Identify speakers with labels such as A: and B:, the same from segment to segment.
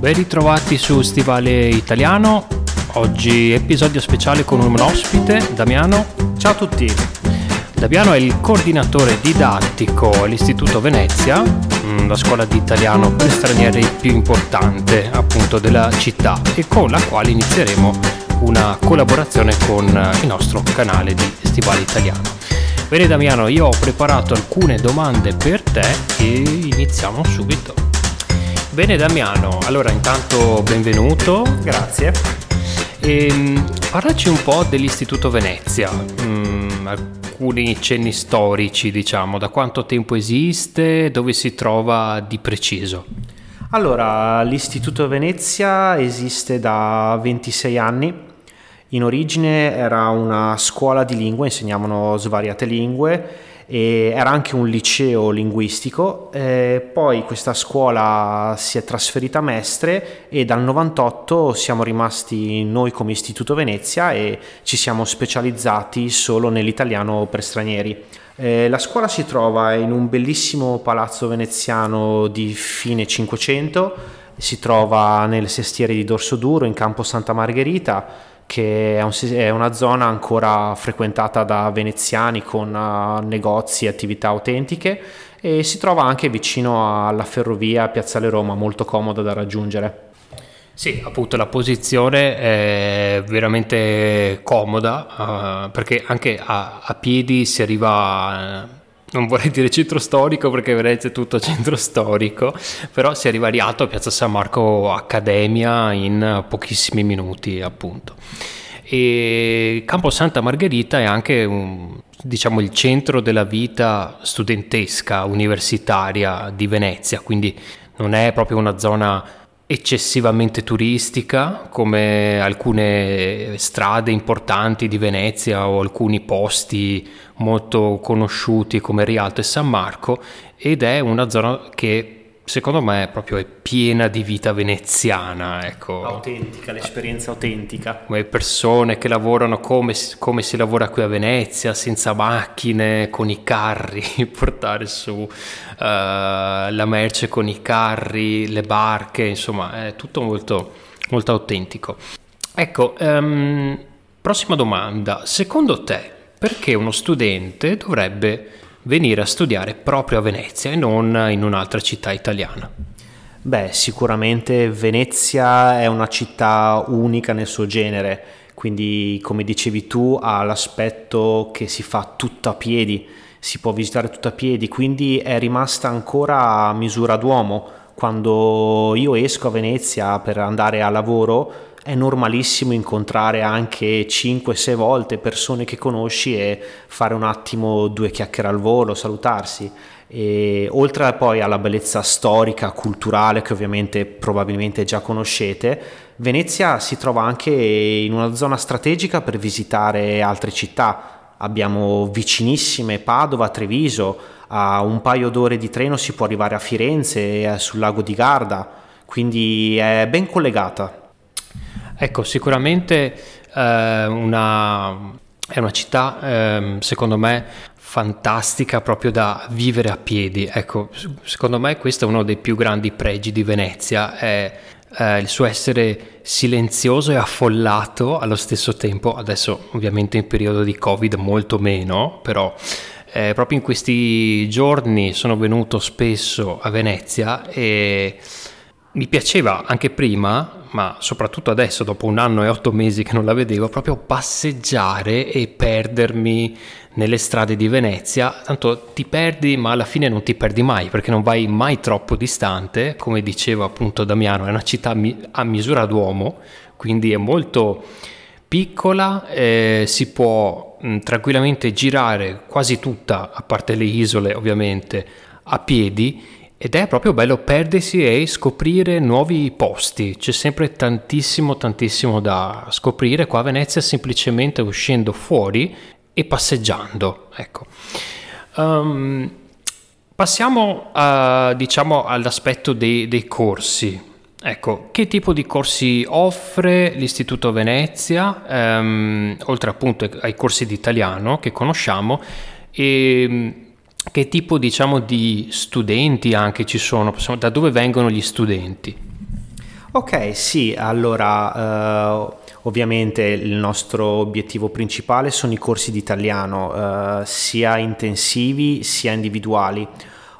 A: Ben ritrovati su Stivale Italiano. Oggi episodio speciale con un ospite, Damiano.
B: Ciao a tutti.
A: Damiano è il coordinatore didattico all'Istituto Venezia, mm, la scuola di italiano per stranieri più importante appunto della città e con la quale inizieremo una collaborazione con il nostro canale di Stivale Italiano. Bene Damiano, io ho preparato alcune domande per te e iniziamo subito. Bene Damiano, allora intanto benvenuto.
B: Grazie.
A: E, ehm, parlaci un po' dell'Istituto Venezia, mm, alcuni cenni storici diciamo, da quanto tempo esiste, dove si trova di preciso.
B: Allora, l'Istituto Venezia esiste da 26 anni. In origine era una scuola di lingue, insegnavano svariate lingue e era anche un liceo linguistico, eh, poi questa scuola si è trasferita a Mestre e dal 98 siamo rimasti noi come Istituto Venezia e ci siamo specializzati solo nell'italiano per stranieri. Eh, la scuola si trova in un bellissimo palazzo veneziano di fine 500, si trova nelle sestiere di Dorso Duro in campo Santa Margherita che è, un, è, una zona ancora frequentata da veneziani con uh, negozi e attività autentiche e si trova anche vicino alla ferrovia Piazzale Roma, molto comoda da raggiungere.
A: Sì, appunto la posizione è veramente comoda uh, perché anche a, a, piedi si arriva... Non vorrei dire centro storico perché è tutto centro storico, però si è arrivato a Piazza San Marco Accademia in pochissimi minuti appunto. E Campo Santa Margherita è anche un, diciamo, il centro della vita studentesca universitaria di Venezia, quindi non è proprio una zona eccessivamente turistica come alcune strade importanti di Venezia o alcuni posti molto conosciuti come Rialto e San Marco ed è una zona che secondo me proprio è piena di vita veneziana. Ecco.
B: Autentica, l'esperienza autentica.
A: Come persone che lavorano come, come, si lavora qui a Venezia, senza macchine, con i carri, portare su uh, la merce con i carri, le barche, insomma è tutto molto, molto autentico. Ecco, um, prossima domanda. Secondo te, perché uno studente dovrebbe venire a studiare proprio a Venezia e non in un'altra città italiana?
B: Beh, sicuramente Venezia è una città unica nel suo genere, quindi come dicevi tu ha l'aspetto che si fa tutto a piedi, si può visitare tutto a piedi, quindi è rimasta ancora a misura d'uomo. Quando io esco a Venezia per andare a lavoro, è normalissimo incontrare anche 5-6 volte persone che conosci e fare un attimo due chiacchiere al volo, salutarsi. E oltre poi alla bellezza storica, culturale che ovviamente probabilmente già conoscete, Venezia si trova anche in una zona strategica per visitare altre città. Abbiamo vicinissime Padova, Treviso, a un paio d'ore di treno si può arrivare a Firenze, sul lago di Garda, quindi è ben collegata.
A: Ecco, sicuramente eh, una, è una città, eh, secondo me, fantastica proprio da vivere a piedi. Ecco, secondo me questo è uno dei più grandi pregi di Venezia, è eh, il suo essere silenzioso e affollato allo stesso tempo. Adesso ovviamente in periodo di Covid molto meno, però eh, proprio in questi giorni sono venuto spesso a Venezia e mi piaceva anche prima ma soprattutto adesso, dopo un anno e otto mesi che non la vedevo, proprio passeggiare e perdermi nelle strade di Venezia. Tanto ti perdi, ma alla fine non ti perdi mai, perché non vai mai troppo distante. Come diceva appunto Damiano, è una città a misura d'uomo, quindi è molto piccola, eh, si può mh, tranquillamente girare quasi tutta, a parte le isole ovviamente, a piedi ed è proprio bello perdersi e scoprire nuovi posti, c'è sempre tantissimo tantissimo da scoprire qua a Venezia semplicemente uscendo fuori e passeggiando. Ecco. Um, passiamo a, diciamo, all'aspetto dei, dei corsi. Ecco, che tipo di corsi offre l'Istituto Venezia, um, oltre appunto ai corsi di italiano che conosciamo, e che tipo diciamo di studenti anche ci sono, da dove vengono gli studenti?
B: Ok, sì, allora uh, ovviamente il nostro obiettivo principale sono i corsi di italiano, uh, sia intensivi sia individuali.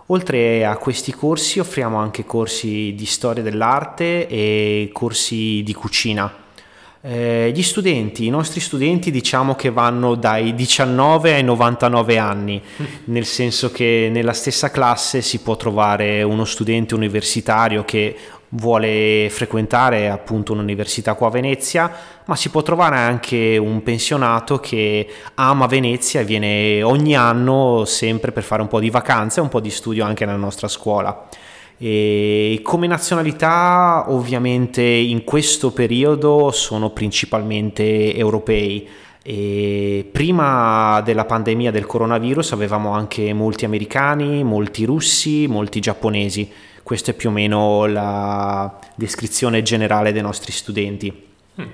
B: Oltre a questi corsi offriamo anche corsi di storia dell'arte e corsi di cucina. Eh, gli studenti, i nostri studenti diciamo che vanno dai 19 ai 99 anni, nel senso che nella stessa classe si può trovare uno studente universitario che vuole frequentare appunto un'università qua a Venezia, ma si può trovare anche un pensionato che ama Venezia e viene ogni anno sempre per fare un po' di vacanze e un po' di studio anche nella nostra scuola. E come nazionalità ovviamente in questo periodo sono principalmente europei. E prima della pandemia del coronavirus avevamo anche molti americani, molti russi, molti giapponesi questa è più o meno la descrizione generale dei nostri studenti.
A: Mm.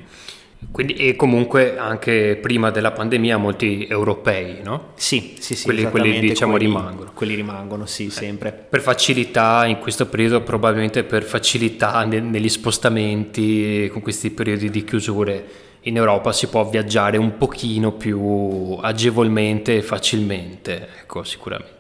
A: Quindi, e comunque anche prima della pandemia molti europei, no?
B: Sì, sì, sì.
A: Quelli, quelli diciamo quelli, rimangono.
B: Quelli rimangono, sì, eh, sempre.
A: Per facilità in questo periodo, probabilmente per facilità ne, negli spostamenti, con questi periodi di chiusure in Europa si può viaggiare un pochino più agevolmente e facilmente, ecco, sicuramente.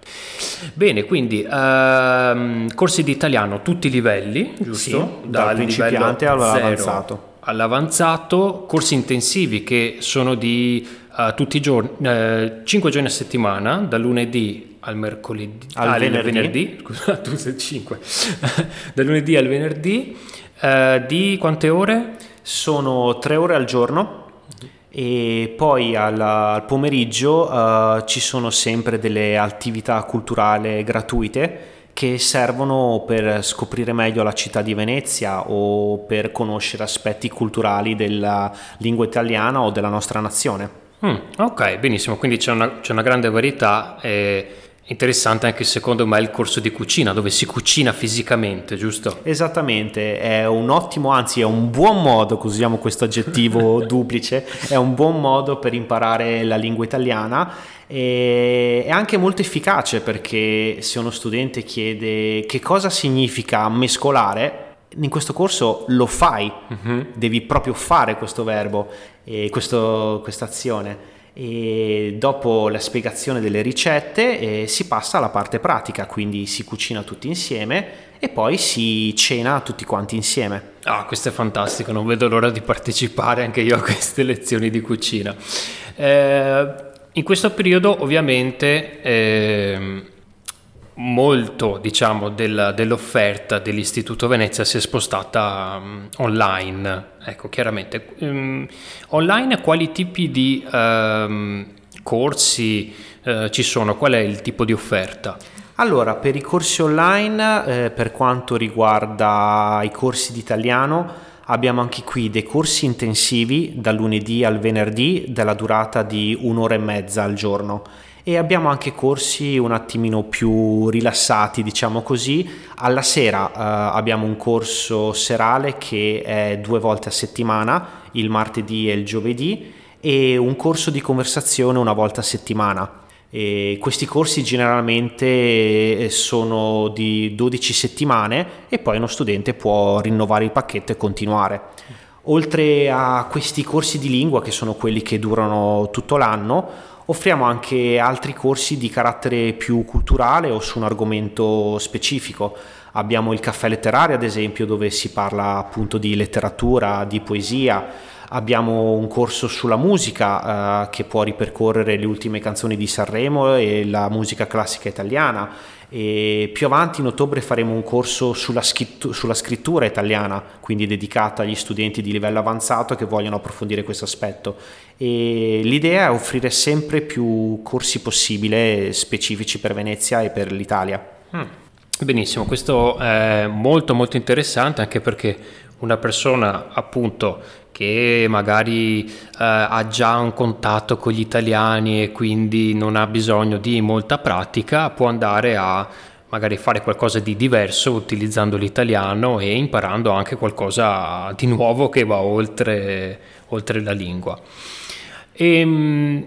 A: Bene, quindi ehm, corsi di italiano tutti i livelli, giusto?
B: Sì, dal, dal principiante all'avanzato.
A: All'avanzato, corsi intensivi che sono di uh, tutti i giorni, uh, 5 giorni a settimana, dal lunedì al mercoledì,
B: al ah, venerdì.
A: venerdì, scusa, tu sei 5, dal lunedì al venerdì, uh, di quante ore?
B: Sono 3 ore al giorno e poi al, al pomeriggio ci sono sempre delle attività culturali gratuite che servono per scoprire meglio la città di Venezia o per conoscere aspetti culturali della lingua italiana o della nostra nazione.
A: Mm, ok, benissimo, quindi c'è una, c'è una grande varietà. E Interessante anche secondo me il corso di cucina dove si cucina fisicamente, giusto?
B: Esattamente, è un ottimo, anzi è un buon modo, usiamo questo aggettivo duplice, è un buon modo per imparare la lingua italiana e è anche molto efficace perché se uno studente chiede che cosa significa mescolare, in questo corso lo fai, uh-huh. devi proprio fare questo verbo e questa azione e dopo la spiegazione delle ricette eh, si passa alla parte pratica, quindi si cucina tutti insieme e poi si cena tutti quanti insieme.
A: Ah, questo è fantastico, non vedo l'ora di partecipare anche io a queste lezioni di cucina. Eh, in questo periodo ovviamente... Eh, molto diciamo, del, dell'offerta dell'Istituto Venezia si è spostata um, online. Ecco, chiaramente. Um, online quali tipi di um, corsi uh, ci sono? Qual è il tipo di offerta?
B: Allora, per i corsi online, eh, per quanto riguarda i corsi di italiano, abbiamo anche qui dei corsi intensivi dal lunedì al venerdì della durata di un'ora e mezza al giorno e abbiamo anche corsi un attimino più rilassati, diciamo così. Alla sera eh, abbiamo un corso serale che è due volte a settimana, il martedì e il giovedì, e un corso di conversazione una volta a settimana. E questi corsi generalmente eh, sono di 12 settimane e poi uno studente può rinnovare il pacchetto e continuare. Oltre a questi corsi di lingua, che sono quelli che durano tutto l'anno, offriamo anche altri corsi di carattere più culturale o su un argomento specifico. Abbiamo il caffè letterario, ad esempio, dove si parla appunto di letteratura, di poesia. Abbiamo un corso sulla musica eh, che può ripercorrere le ultime canzoni di Sanremo e la musica classica italiana e più avanti in ottobre faremo un corso sulla, scrittura, sulla scrittura italiana, quindi dedicato agli studenti di livello avanzato che vogliono approfondire questo aspetto. E l'idea è offrire sempre più corsi possibile specifici per Venezia e per l'Italia.
A: Mm. Benissimo, questo è molto molto interessante anche perché una persona appunto che magari eh, ha già un contatto con gli italiani e quindi non ha bisogno di molta pratica, può andare a magari fare qualcosa di diverso utilizzando l'italiano e imparando anche qualcosa di nuovo che va oltre, oltre la lingua. E, ehm,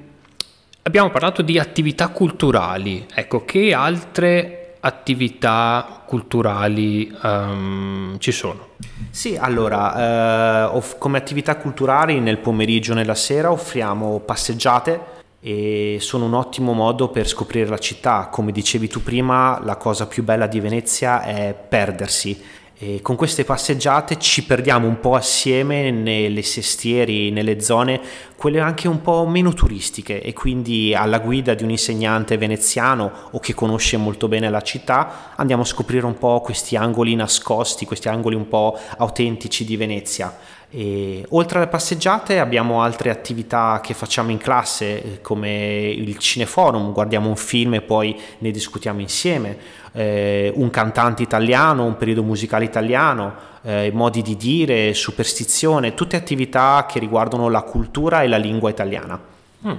A: abbiamo parlato di attività culturali, ecco, che altre attività culturali um, ci sono?
B: Sì, allora, eh, come attività culturali nel pomeriggio e nella sera offriamo passeggiate e sono un ottimo modo per scoprire la città. Come dicevi tu prima, la cosa più bella di Venezia è perdersi e con queste passeggiate ci perdiamo un po' assieme nelle sestieri, nelle zone, quelle anche un po' meno turistiche e quindi alla guida di un insegnante veneziano o che conosce molto bene la città andiamo a scoprire un po' questi angoli nascosti, questi angoli un po' autentici di Venezia. E, oltre alle passeggiate abbiamo altre attività che facciamo in classe come il cineforum, guardiamo un film e poi ne discutiamo insieme, eh, un cantante italiano, un periodo musicale italiano, eh, modi di dire, superstizione, tutte attività che riguardano la cultura e la lingua italiana.
A: Mm.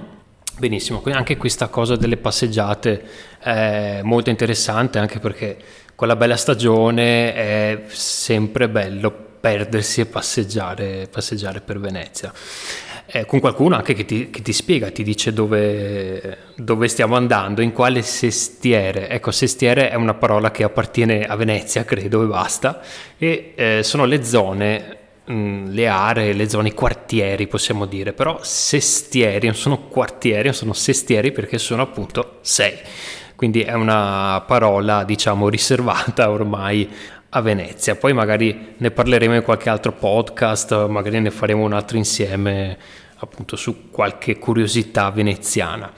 A: Benissimo, quindi anche questa cosa delle passeggiate è molto interessante anche perché con la bella stagione è sempre bello perdersi e passeggiare, passeggiare per Venezia. Eh, con qualcuno anche che ti, che ti spiega, ti dice dove, dove, stiamo andando, in quale sestiere. Ecco, sestiere è una parola che appartiene a Venezia, credo, e basta. E eh, sono le zone, mm, le aree, le zone, i quartieri, possiamo dire. Però sestieri non sono quartieri, sono sestieri perché sono appunto sei. Quindi è una parola, diciamo, riservata ormai a Venezia. Poi magari ne parleremo in qualche altro podcast, magari ne faremo un altro insieme appunto su qualche curiosità veneziana.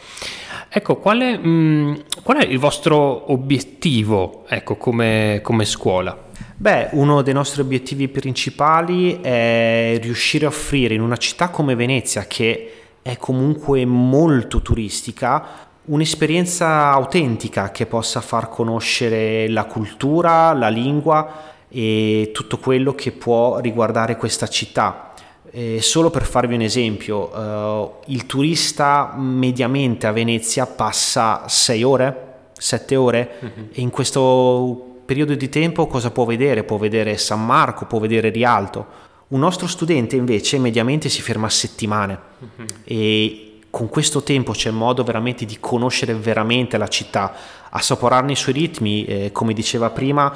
A: Ecco, qual mh, qual è il vostro obiettivo ecco, come, come scuola?
B: Beh, uno dei nostri obiettivi principali è riuscire a offrire in una città come Venezia, che è comunque molto turistica, un'esperienza autentica che possa far conoscere la cultura, la lingua e tutto quello che può riguardare questa città. Eh, solo per farvi un esempio, eh, il turista mediamente a Venezia passa 6 ore, 7 ore uh-huh. e in questo periodo di tempo cosa può vedere? Può vedere San Marco, può vedere Rialto. Un nostro studente invece mediamente si ferma a settimane uh-huh. e con questo tempo c'è modo veramente di conoscere veramente la città, assaporarne i suoi ritmi, eh, come diceva prima,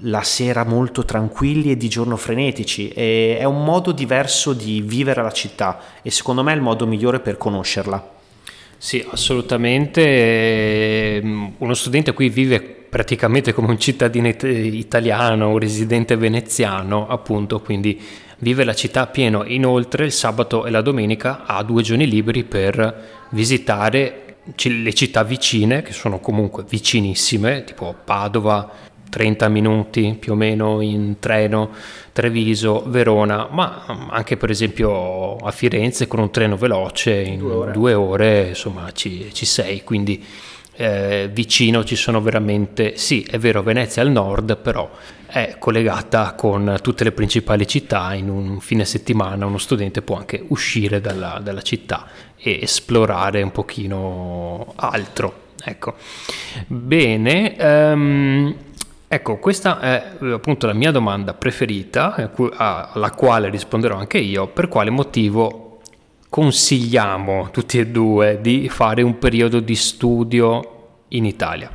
B: la sera molto tranquilli e di giorno frenetici. E è un modo diverso di vivere la città e secondo me è il modo migliore per conoscerla.
A: Sì, assolutamente. Ehm, uno studente qui vive praticamente come un cittadino italiano, un residente veneziano, appunto, quindi vive la città a pieno. Inoltre il sabato e la domenica ha due giorni liberi per visitare le città vicine, che sono comunque vicinissime, tipo Padova, 30 minuti più o meno in treno, Treviso, Verona, ma anche per esempio a Firenze con un treno veloce in due ore, due ore insomma ci, ci sei, quindi eh, vicino ci sono veramente, sì è vero Venezia al nord, però è collegata con tutte le principali città, in un fine settimana uno studente può anche uscire dalla, dalla città e esplorare un pochino altro. Ecco. Bene, um, ecco, questa è appunto la mia domanda preferita, alla quale risponderò anche io, per quale motivo consigliamo tutti e due di fare un periodo di studio in Italia?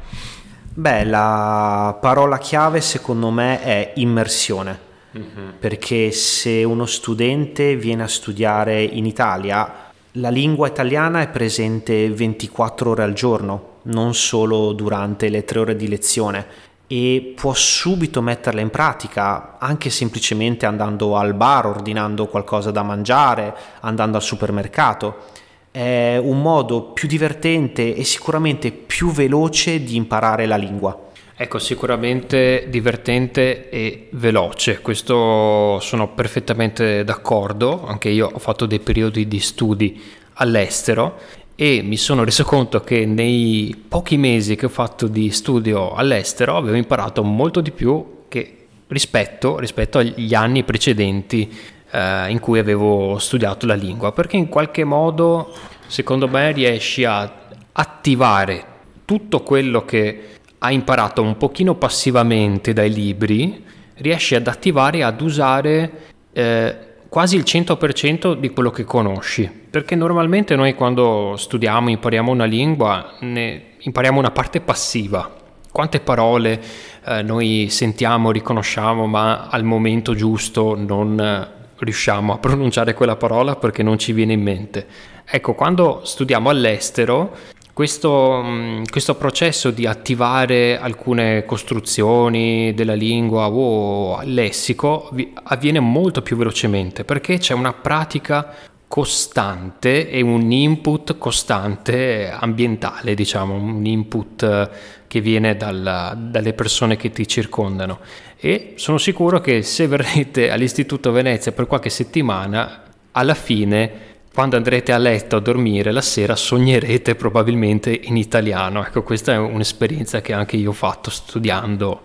B: Beh, la parola chiave secondo me è immersione, mm-hmm. perché se uno studente viene a studiare in Italia, la lingua italiana è presente 24 ore al giorno, non solo durante le tre ore di lezione e può subito metterla in pratica anche semplicemente andando al bar, ordinando qualcosa da mangiare, andando al supermercato è un modo più divertente e sicuramente più veloce di imparare la lingua.
A: Ecco, sicuramente divertente e veloce, questo sono perfettamente d'accordo, anche io ho fatto dei periodi di studi all'estero e mi sono reso conto che nei pochi mesi che ho fatto di studio all'estero avevo imparato molto di più che rispetto, rispetto agli anni precedenti eh, in cui avevo studiato la lingua, perché in qualche modo, secondo me, riesci a attivare tutto quello che hai imparato un pochino passivamente dai libri, riesci ad attivare ad usare eh, quasi il 100% di quello che conosci, perché normalmente noi quando studiamo, impariamo una lingua, ne impariamo una parte passiva, quante parole eh, noi sentiamo, riconosciamo, ma al momento giusto non eh, riusciamo a pronunciare quella parola perché non ci viene in mente. Ecco, quando studiamo all'estero, questo, mm, questo, processo di attivare alcune costruzioni della lingua o lessico avviene molto più velocemente perché c'è una pratica costante e un input costante ambientale, diciamo, un input che viene dalla, dalle persone che ti circondano. E sono sicuro che se verrete all'Istituto Venezia per qualche settimana, alla fine, quando andrete a letto a dormire la sera, sognerete probabilmente in italiano. Ecco, questa è un'esperienza che anche io ho fatto studiando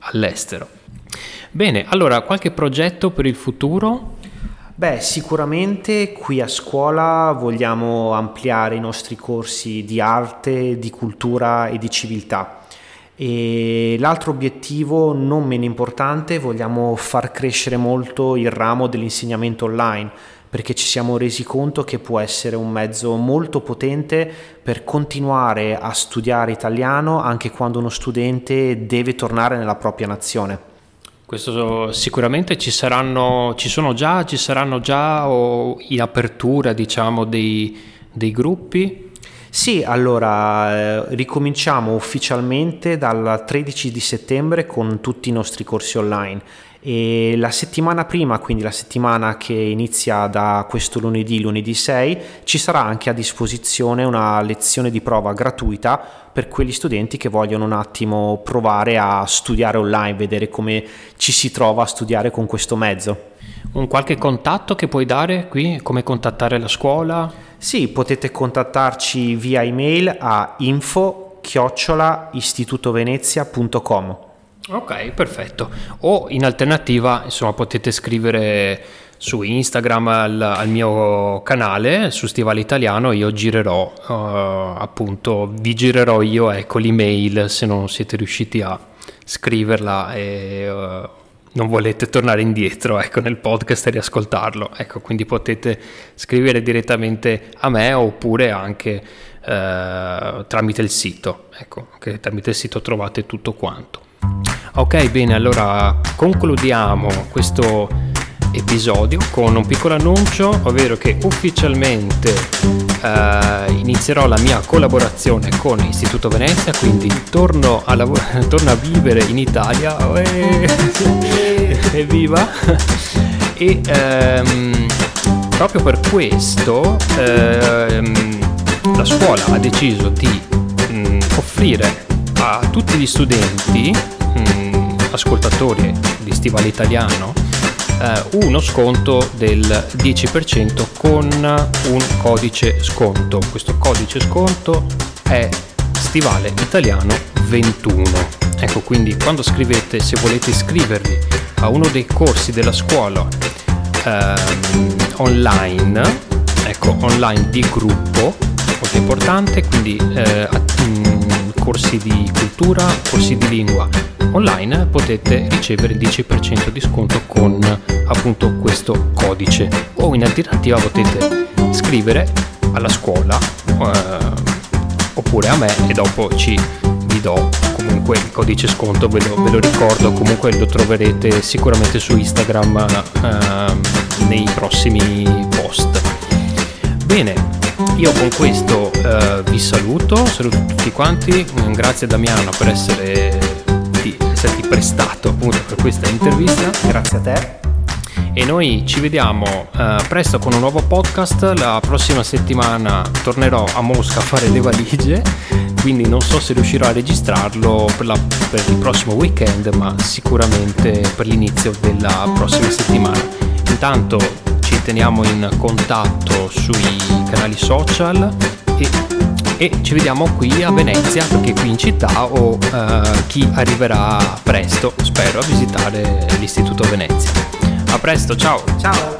A: all'estero. Bene, allora qualche progetto per il futuro?
B: Beh, sicuramente qui a scuola vogliamo ampliare i nostri corsi di arte, di cultura e di civiltà. E l'altro obiettivo, non meno importante, vogliamo far crescere molto il ramo dell'insegnamento online, perché ci siamo resi conto che può essere un mezzo molto potente per continuare a studiare italiano anche quando uno studente deve tornare nella propria nazione.
A: Questo sicuramente ci saranno, ci sono già, ci saranno già o in apertura diciamo dei, dei gruppi?
B: Sì, allora eh, ricominciamo ufficialmente dal 13 di settembre con tutti i nostri corsi online e la settimana prima, quindi la settimana che inizia da questo lunedì, lunedì 6, ci sarà anche a disposizione una lezione di prova gratuita per quegli studenti che vogliono un attimo provare a studiare online, vedere come ci si trova a studiare con questo mezzo.
A: Un qualche contatto che puoi dare qui? Come contattare la scuola?
B: Sì, potete contattarci via email a info chiocciola istitutovenezia.com
A: Ok, perfetto. O in alternativa, insomma, potete scrivere su Instagram al, al mio canale su Stivale Italiano io girerò uh, appunto vi girerò io ecco l'email se non siete riusciti a scriverla e uh, non volete tornare indietro ecco nel podcast e riascoltarlo ecco quindi potete scrivere direttamente a me oppure anche uh, tramite il sito ecco che tramite il sito trovate tutto quanto Ok, bene, allora concludiamo questo episodio con un piccolo annuncio, ovvero che ufficialmente eh, inizierò la mia collaborazione con Istituto Venezia, quindi torno a, lav- torno a vivere in Italia. Evviva! e ehm, proprio per questo ehm, la scuola ha deciso di mh, mm, offrire a tutti gli studenti ascoltatori di Stivale Italiano eh, uno sconto del 10% con un codice sconto. Questo codice sconto è Stivale Italiano 21. Ecco, quindi quando scrivete, se volete iscrivervi a uno dei corsi della scuola ehm, online, ecco, online di gruppo, molto importante, quindi eh, corsi di cultura, corsi di lingua. Online potete ricevere il 10% di sconto con appunto questo codice. O in alternativa potete scrivere alla scuola eh, oppure a me e dopo ci vi do comunque il codice sconto ve lo, ve lo ricordo. Comunque lo troverete sicuramente su Instagram eh, nei prossimi post. Bene io con questo eh, vi saluto, saluto tutti quanti, grazie Damiano per essere esserti prestato appunto per questa intervista.
B: Grazie a te.
A: E noi ci vediamo uh, presto con un nuovo podcast. La prossima settimana tornerò a Mosca a fare le valigie, quindi non so se riuscirò a registrarlo per, la, per il prossimo weekend, ma sicuramente per l'inizio della prossima settimana. Intanto ci teniamo in contatto sui canali social e e ci vediamo qui a Venezia perché qui in città o uh, chi arriverà presto spero a visitare l'Istituto Venezia. A presto, ciao!
B: Ciao!